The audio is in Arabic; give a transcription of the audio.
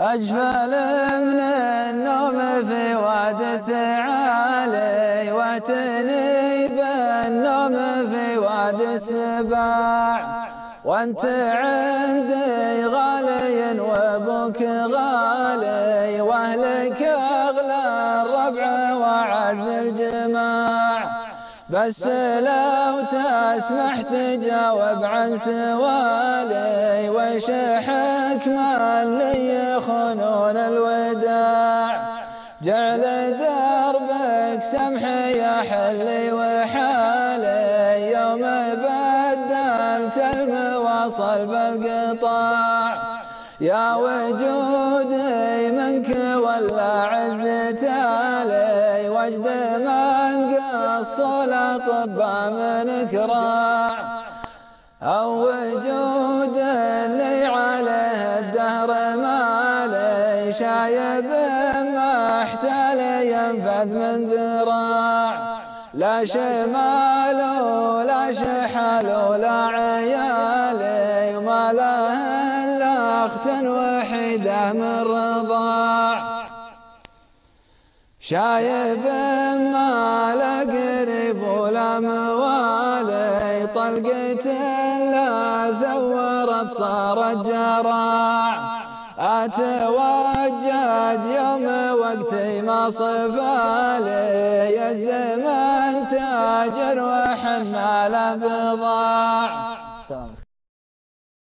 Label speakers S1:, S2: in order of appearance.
S1: أجفل من النوم في واد الثعالي واتني بالنوم في واد السباع. وأنت عندي غالي وأبوك غالي وأهلك أغلى الربع وعز الجماع. بس لو تسمح تجاوب عن سوالي وش حكمة اللي يخونون الوداع. جعل دربك سمح يا حلي وحالي. يوم بدلت المواصل بالقطاع. يا وجودي منك ولا عزت علي. وجد من قص الاطباء من كراع أو وجود اللي عليه الدهر مالي شايب ما احتال ينفذ من ذراع. لا شمال ولا شحال ولا عيالي وما له إلا أخت وحيده من رضاع. شايب ما لا قريب ولا موالي طلقة لا ثورت صارت جراع أتوجد يوم وقتي ما صفالي يا الزمن تاجر وحنا لبضاع